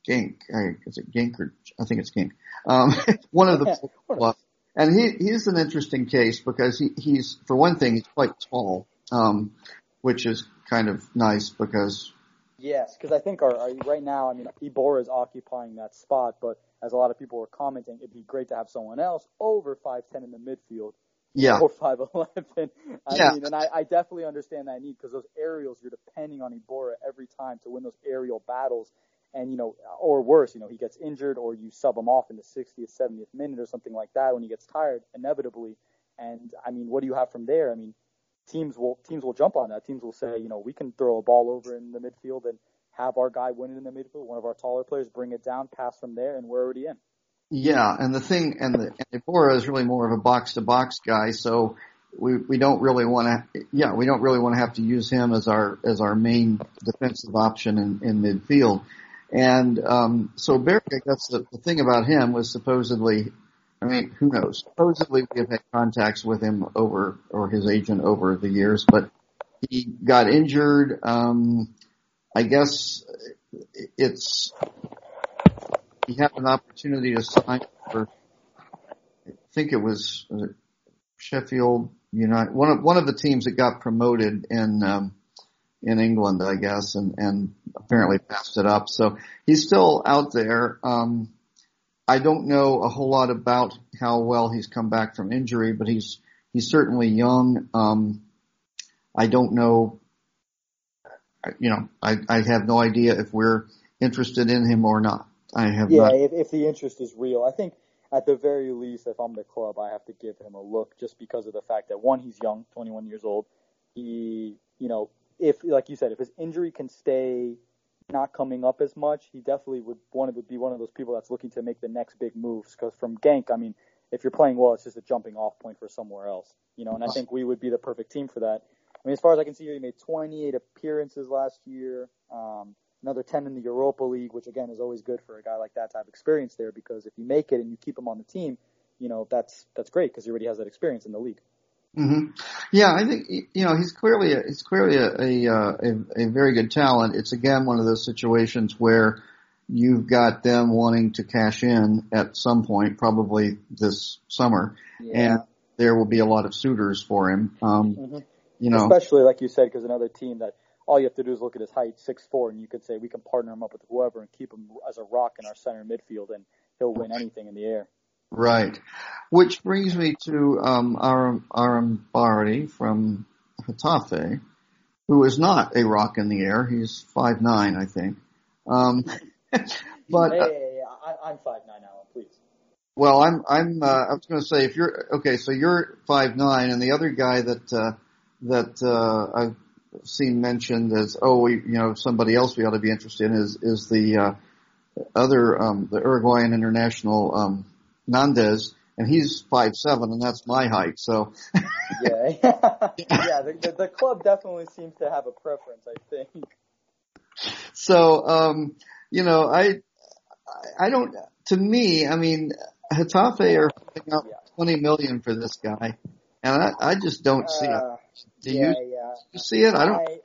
Gink. I, is it Gink or I think it's Gink? Um, one of the well, and he he's an interesting case because he he's for one thing he's quite tall, um, which is kind of nice because Yes, because I think our, our right now, I mean, Iborra is occupying that spot, but as a lot of people were commenting, it'd be great to have someone else over five ten in the midfield yeah or five eleven. I Yeah. mean, and I, I definitely understand that need because those aerials, you're depending on Iborra every time to win those aerial battles. And you know, or worse, you know, he gets injured, or you sub him off in the 60th, 70th minute, or something like that when he gets tired, inevitably. And I mean, what do you have from there? I mean, teams will teams will jump on that. Teams will say, you know, we can throw a ball over in the midfield and have our guy win it in the midfield. One of our taller players bring it down, pass from there, and we're already in. yeah, and the thing and the and Iborra is really more of a box to box guy, so we we don't really want to yeah we don't really want to have to use him as our as our main defensive option in, in midfield. And um, so I guess the, the thing about him was supposedly, I mean, who knows? Supposedly we have had contacts with him over, or his agent over the years, but he got injured. Um, I guess it's he had an opportunity to sign for. I think it was uh, Sheffield United, one of one of the teams that got promoted in um, in England, I guess, and and apparently passed it up. So he's still out there. Um, I don't know a whole lot about how well he's come back from injury, but he's he's certainly young. Um, I don't know. You know, I I have no idea if we're interested in him or not. I have Yeah, not. if, if the interest is real, I think at the very least, if I'm the club, I have to give him a look just because of the fact that one, he's young, 21 years old. He, you know, if like you said, if his injury can stay not coming up as much, he definitely would want to be one of those people that's looking to make the next big moves. Because from Genk, I mean, if you're playing well, it's just a jumping off point for somewhere else, you know. And I think we would be the perfect team for that. I mean, as far as I can see, here he made 28 appearances last year. Um, another 10 in the Europa League, which again is always good for a guy like that to have experience there because if you make it and you keep him on the team, you know, that's, that's great because he already has that experience in the league. Hmm Yeah, I think you know he's clearly a, he's clearly a a, uh, a a very good talent. It's again one of those situations where you've got them wanting to cash in at some point, probably this summer, and there will be a lot of suitors for him. Um, Mhm. you know, especially like you said, because another team that all you have to do is look at his height, six four, and you could say we can partner him up with whoever and keep him as a rock in our center midfield, and he'll win anything in the air. Right. Which brings me to um, Aram Arambarri from Getafe, who is not a rock in the air. He's five nine, I think. Um, but hey, uh, I, I'm five nine, Alan. Please. Well, I'm I'm uh, I was going to say if you're okay, so you're five nine, and the other guy that uh, that uh, I've seen mentioned as oh we, you know somebody else we ought to be interested in is is the uh, other um, the Uruguayan international um, Nandez, and he's five seven, and that's my height. So yeah, yeah. The, the, the club definitely seems to have a preference. I think. So, um, you know, I, I don't. To me, I mean, Getafe are putting up Yeah. twenty million for this guy, and I, I just don't see it. Uh, Do yeah, you, yeah. you see it? I don't. I,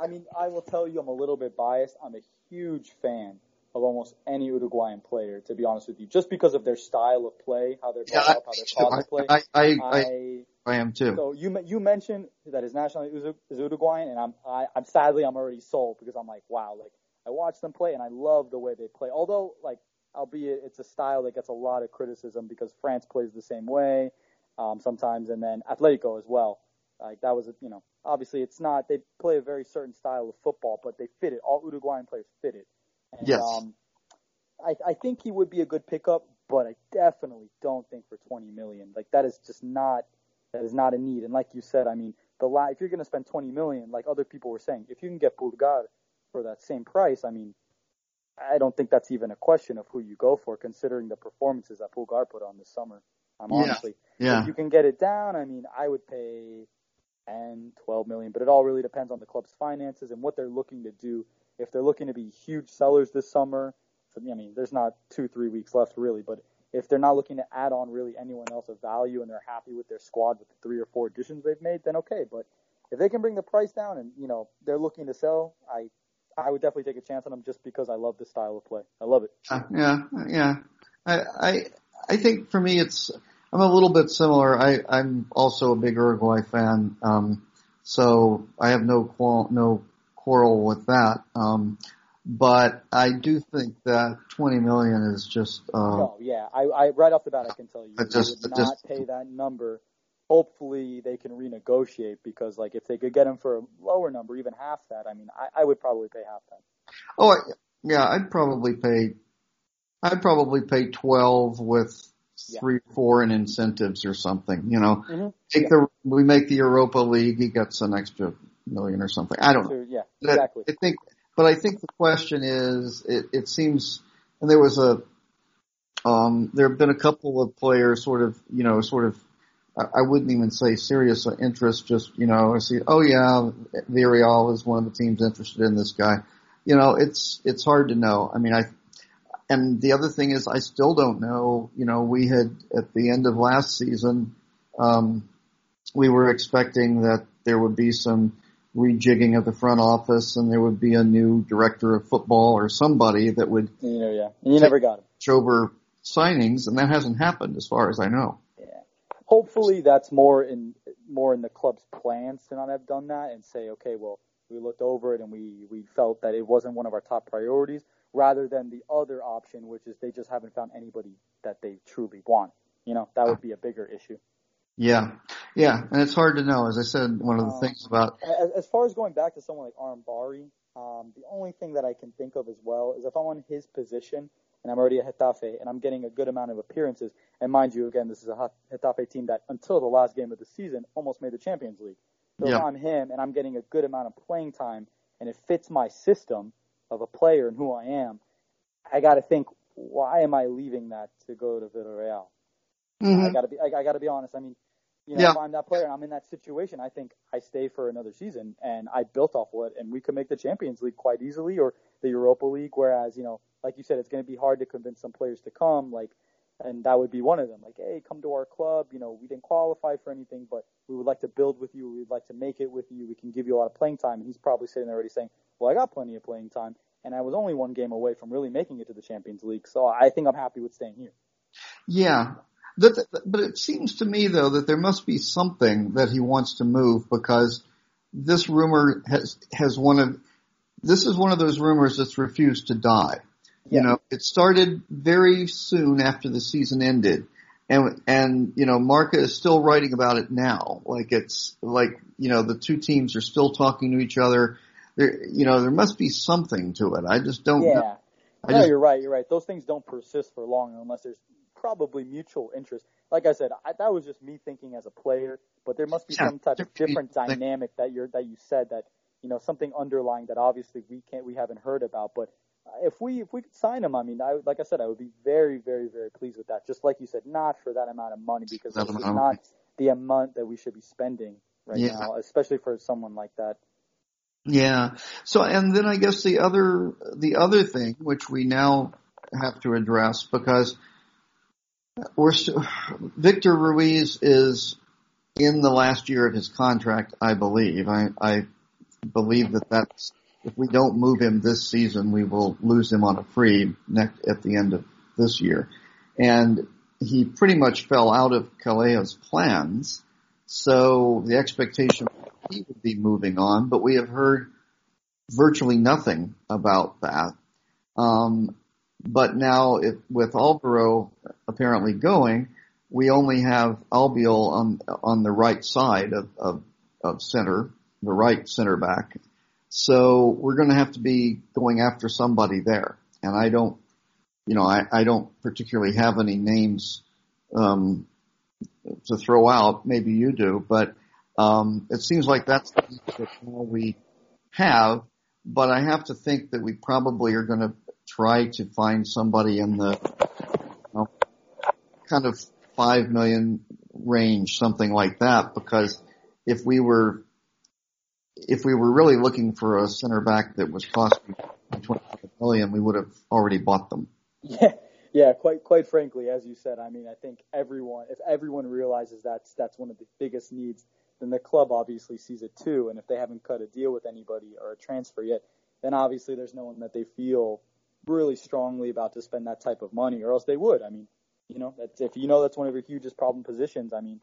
I mean, I will tell you, I'm a little bit biased. I'm a huge fan of almost any Uruguayan player, to be honest with you, just because of their style of play, how they're Yeah, up, how they're taught to play. I, I, I, I, am too. so you you mentioned that his nationality is is Uruguayan, and I'm I, I'm sadly I'm already sold because I'm like wow, like I watch them play and I love the way they play. Although like albeit it's a style that gets a lot of criticism because France plays the same way um, sometimes, and then Atletico as well. Like that was a, you know obviously it's not they play a very certain style of football, but they fit it. All Uruguayan players fit it. And, Yes. Um, I I think he would be a good pickup, but I definitely don't think for 20 million. Like that is just not that is not a need. And like you said, I mean, the if you're going to spend 20 million, like other people were saying, if you can get Pulgar for that same price, I mean, I don't think that's even a question of who you go for, considering the performances that Pulgar put on this summer. I'm Yeah. honestly, yeah. if you can get it down, I mean, I would pay 10, 12 million, but it all really depends on the club's finances and what they're looking to do. If they're looking to be huge sellers this summer, I mean, there's not two, three weeks left really, but if they're not looking to add on really anyone else of value and they're happy with their squad with the three or four additions they've made, then okay. But if they can bring the price down and, you know, they're looking to sell, I, I would definitely take a chance on them just because I love the style of play. I love it. Uh, yeah, yeah. I, I, I think for me it's, I'm a little bit similar. I, I'm also a big Uruguay fan. Um, so I have no qual, no quarrel with that. Um, but I do think that 20 million is just, uh, No, yeah, I, I right off the bat I can tell you, I just- would not just- pay that number. Hopefully they can renegotiate because like if they could get him for a lower number, even half that, I mean, I, I would probably pay half that. oh, yeah, I'd probably pay, I'd probably pay 12 with Yeah. three, four in incentives or something, you know. Mm-hmm. Take the, we make the Europa League, he gets an extra million or something. I don't know. Yeah, That- exactly. I think, but I think the question is, it, it seems, and there was a, um, there have been a couple of players sort of, you know, sort of, I I wouldn't even say serious interest, just, you know, I see, oh yeah, Villarreal is one of the teams interested in this guy. You know, it's, it's hard to know. I mean, I, and the other thing is I still don't know, you know, we had at the end of last season, um, we were expecting that there would be some rejigging of the front office and there would be a new director of football or somebody that would You know, yeah, and you never got him. over signings and that hasn't happened as far as I know. Yeah. Hopefully that's more in more in the club's plans to not have done that and say, okay, well, we looked over it and we we felt that it wasn't one of our top priorities, rather than the other option, which is they just haven't found anybody that they truly want. You know, that would be a bigger issue. Yeah. Yeah. And it's hard to know. As I said, one of the Um, things about, As, as far as going back to someone like Arambarri, um, the only thing that I can think of as well is if I'm on his position and I'm already at Getafe and I'm getting a good amount of appearances, and mind you, again, this is a Getafe team that until the last game of the season almost made the Champions League. So if I'm him and I'm getting a good amount of playing time and it fits my system of a player and who I am, I got to think, why am I leaving that to go to Villarreal? I Mhm. gotta be, I, I gotta be honest. I mean, you know, Yeah. if I'm that player and I'm in that situation, I think I stay for another season and I built off what, and we could make the Champions League quite easily or the Europa League. Whereas, you know, like you said, it's going to be hard to convince some players to come. Like, and that would be one of them. Like, hey, come to our club. You know, we didn't qualify for anything, but we would like to build with you. We'd like to make it with you. We can give you a lot of playing time. And he's probably sitting there already saying, well, I got plenty of playing time, and I was only one game away from really making it to the Champions League. So I think I'm happy with staying here. yeah. But, but it seems to me though that there must be something that he wants to move because this rumor has, has one of, this is one of those rumors that's refused to die. You know, it started very soon after the season ended. And, and, you know, Marca is still writing about it now. Like it's, like, you know, the two teams are still talking to each other. There, you know, there must be something to it. I just don't Yeah. know. I no, just- you're right. You're right. Those things don't persist for long unless there's probably mutual interest. Like I said, I, that was just me thinking as a player, but there must be Yeah, some type of different dynamic that you're that you said that you know something underlying that obviously we can't we haven't heard about. But uh, if we if we could sign him, I mean, I like I said, I would be very very very pleased with that. Just like you said, not for that amount of money because it's not the amount that we should be spending right yeah. now, especially for someone like that. Yeah. So, and then I guess the other the other thing which we now have to address because we're Victor Ruiz is in the last year of his contract, I believe. I, I believe that that's if we don't move him this season, we will lose him on a free next at the end of this year. And he pretty much fell out of Calleja's plans. So the expectation he would be moving on, but we have heard virtually nothing about that. Um, but now if, with Alvaro apparently going, we only have Albiol on, on the right side of, of, of center, the right center back. So we're going to have to be going after somebody there. And I don't, you know, I, I don't particularly have any names, um, to throw out. Maybe you do, but, um, it seems like that's all we have. But I have to think that we probably are going to try to find somebody in the you know, kind of five million range, something like that, because if we were if we were really looking for a center back that was costing 25 million, we would have already bought them. Yeah, yeah. Quite quite frankly, as you said, I mean, I think everyone, if everyone realizes that's that's one of the biggest needs, then the club obviously sees it too. And if they haven't cut a deal with anybody or a transfer yet, then obviously there's no one that they feel really strongly about to spend that type of money, or else they would. I mean, you know, that's if you know that's one of your hugest problem positions. I mean,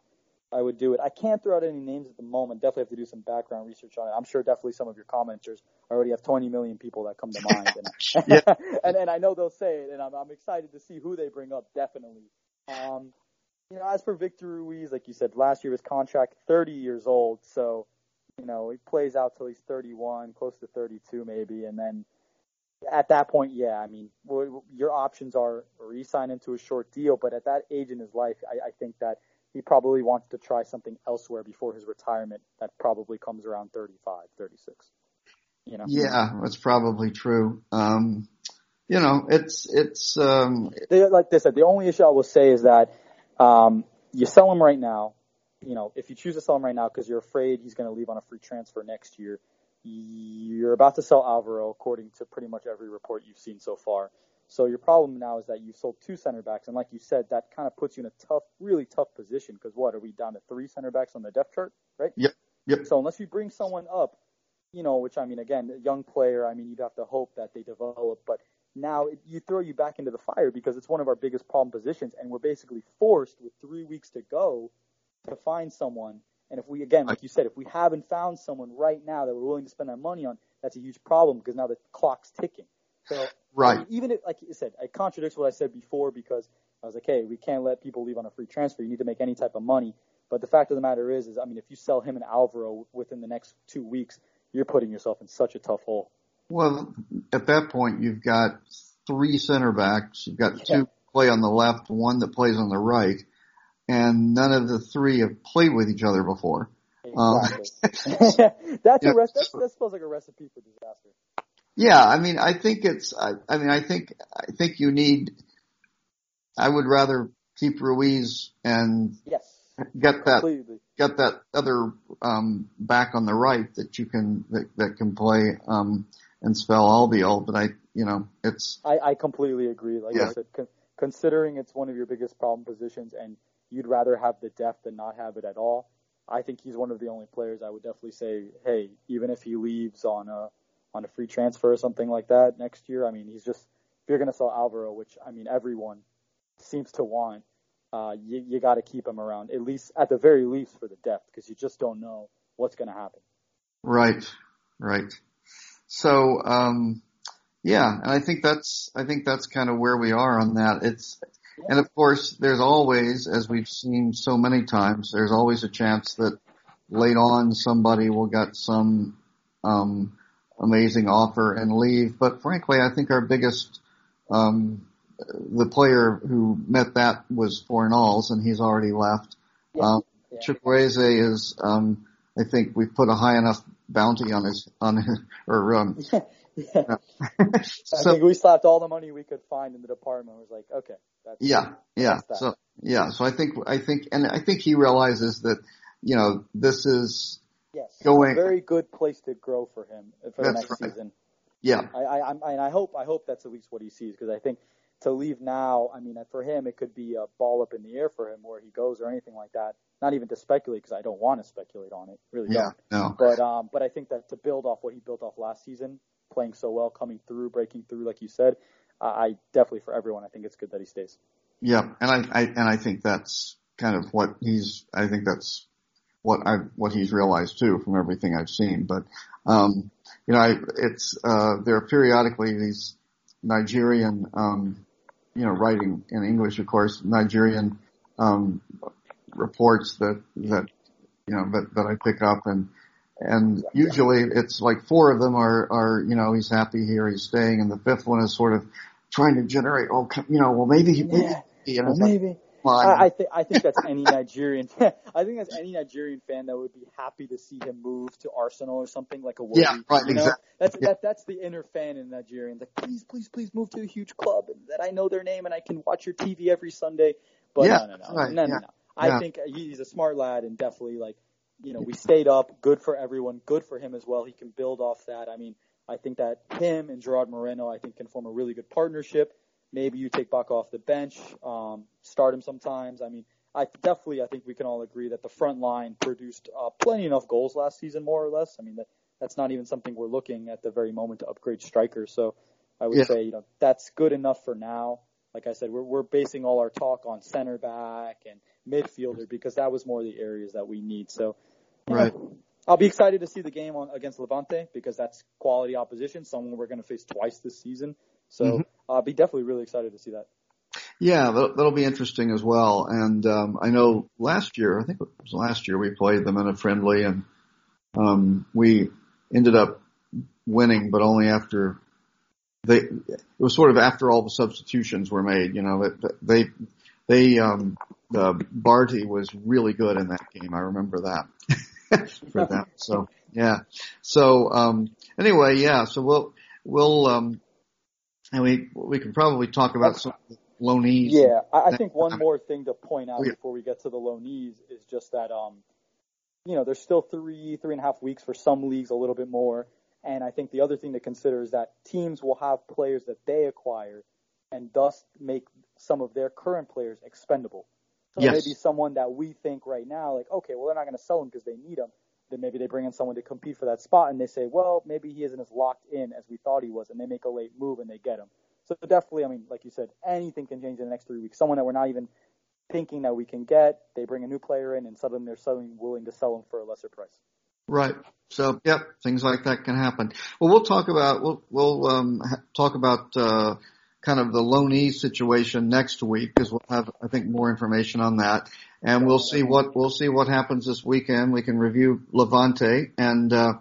I would do it. I can't throw out any names at the moment. Definitely have to do some background research on it. I'm sure definitely some of your commenters already have 20 million people that come to mind, and and, and I know they'll say it, and I'm I'm excited to see who they bring up. Definitely. Um, you know, as for Victor Ruiz, like you said, last year his contract 30 years old, so you know he plays out till he's 31, close to 32 maybe, and then at that point, yeah, I mean, your options are re-sign into a short deal, but at that age in his life, I, I think that he probably wants to try something elsewhere before his retirement that probably comes around 35, 36. You know? Yeah, that's probably true. Um, you know, it's, it's, um, they, like they said, the only issue I will say is that, um, you sell him right now. You know, if you choose to sell him right now because you're afraid he's going to leave on a free transfer next year, you're about to sell Alvaro, according to pretty much every report you've seen so far. So your problem now is that you've sold two center backs, and like you said, that kind of puts you in a tough, really tough position. Because what are we down to three center backs on the depth chart, right? Yep. Yep. So unless you bring someone up, you know, which I mean, again, a young player, I mean, you'd have to hope that they develop, but now it, you throw you back into the fire because it's one of our biggest problem positions, and we're basically forced with three weeks to go to find someone and if we, again, like you said, if we haven't found someone right now that we're willing to spend our money on, that's a huge problem because now the clock's ticking. So, right. I mean, even if, like you said, it contradicts what I said before because I was like, hey, we can't let people leave on a free transfer. You need to make any type of money. But the fact of the matter is, is I mean, if you sell him and Alvaro within the next two weeks, you're putting yourself in such a tough hole. Well, at that point, you've got three center backs. You've got yeah. two play on the left, one that plays on the right and none of the three have played with each other before. Exactly. Um, that's a rest, that's, that feels like a recipe for disaster. Yeah, I mean, I think it's. I, I mean, I think I think you need. I would rather keep Ruiz and yes, get that completely. get that other um, back on the right that you can that, that can play um, and spell Albiol. But I, you know, it's. I, I completely agree. Like yeah. I said, con- considering it's one of your biggest problem positions and you'd rather have the depth than not have it at all. I think he's one of the only players I would definitely say, hey, even if he leaves on a on a free transfer or something like that next year, I mean, he's just if you're going to sell Alvaro, which I mean everyone seems to want, uh, you you got to keep him around at least at the very least for the depth because you just don't know what's going to happen. Right, right. So, um, yeah, and I think that's I think that's kind of where we are on that. It's and of course, there's always, as we've seen so many times, there's always a chance that late on somebody will get some um, amazing offer and leave. But frankly, I think our biggest, um, the player who met that was Fornals, and he's already left. Yeah. Um, yeah. is, um, I think we've put a high enough bounty on his on his or um, Yeah. so, I think we slapped all the money we could find in the department. It was like, okay, that's yeah, yeah. So yeah, so I think I think and I think he realizes that you know this is yes, going a very good place to grow for him for the next right. season. Yeah, I, I, I, and I hope I hope that's at least what he sees because I think to leave now, I mean, for him, it could be a ball up in the air for him where he goes or anything like that. Not even to speculate because I don't want to speculate on it. Really yeah, don't. No. But um, but I think that to build off what he built off last season, playing so well, coming through, breaking through, like you said, uh, I definitely for everyone, I think it's good that he stays. Yeah, and I, I and I think that's kind of what he's. I think that's what I what he's realized too from everything I've seen. But um, you know, I, it's uh, there are periodically these Nigerian, um, you know, writing in English, of course, Nigerian um, reports that that you know that that I pick up and and usually it's like four of them are are you know he's happy here he's staying and the fifth one is sort of trying to generate oh you know well maybe maybe yeah, you know, maybe I, I think I think that's any Nigerian. I think that's any Nigerian fan that would be happy to see him move to Arsenal or something like a World yeah, right, you know? exactly. That's yeah. that that's the inner fan in Nigerians. Like, please, please, please move to a huge club that I know their name and I can watch your TV every Sunday. But yeah, no, no, no, right, no, no, yeah, no. I yeah. think uh, he's a smart lad and definitely like, you know, we stayed up. Good for everyone. Good for him as well. He can build off that. I mean, I think that him and Gerard Moreno, I think, can form a really good partnership. Maybe you take Bacca off the bench, um, start him sometimes. I mean, I definitely, I think we can all agree that the front line produced uh, plenty enough goals last season, more or less. I mean, that that's not even something we're looking at the very moment to upgrade strikers. So I would Yeah. say, you know, that's good enough for now. Like I said, we're we're basing all our talk on center back and midfielder because that was more the areas that we need. So, you know, Right. I'll be excited to see the game on against Levante because that's quality opposition, someone we're going to face twice this season. So Mhm. I'll be definitely really excited to see that. Yeah, that'll, that'll be interesting as well. And um, I know last year, I think it was last year, we played them in a friendly, and um, we ended up winning, but only after they. It was sort of after all the substitutions were made. You know, that they they um, the Barty was really good in that game. I remember that for them. So yeah. So um, anyway, yeah. So we'll we'll um, and we we can probably talk about some loanees. Yeah, I, I think one more thing to point out Oh, yeah. before we get to the loanees is just that, um, you know, there's still three, three and a half weeks for some leagues, a little bit more. And I think the other thing to consider is that teams will have players that they acquire and thus make some of their current players expendable. So Yes. maybe someone that we think right now, like, okay, well, they're not going to sell him because they need him. Then maybe they bring in someone to compete for that spot and they say, well, maybe he isn't as locked in as we thought he was. And they make a late move and they get him. So definitely, I mean, like you said, anything can change in the next three weeks. Someone that we're not even thinking that we can get, they bring a new player in, and suddenly they're suddenly willing to sell him for a lesser price. Right. So, yep, things like that can happen. Well, we'll talk about we'll we'll um, talk about uh, kind of the loanee situation next week because we'll have I think more information on that, and we'll see what we'll see what happens this weekend. We can review Levante and uh,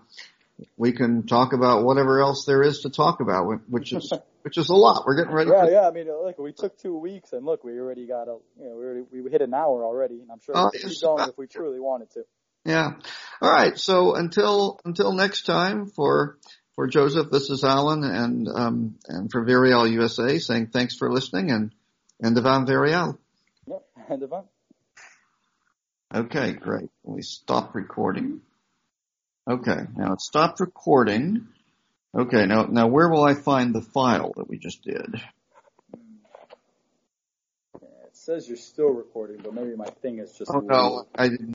we can talk about whatever else there is to talk about, which is which is a lot. We're getting ready. Yeah, for, yeah. I mean, uh, look, we took two weeks, and look, we already got a, you know, we already we hit an hour already, and I'm sure Oh, we could yes. keep going if we truly wanted to. Yeah. All right. So until until next time, for for Joseph, this is Alan, and um, and for Villarreal USA, saying thanks for listening, and and Devon Varial. Yep, and Devon. Okay, great. We stop recording. Okay, now it stopped recording. Okay, now now where will I find the file that we just did? It says you're still recording, but maybe my thing is just. Oh no, I didn't.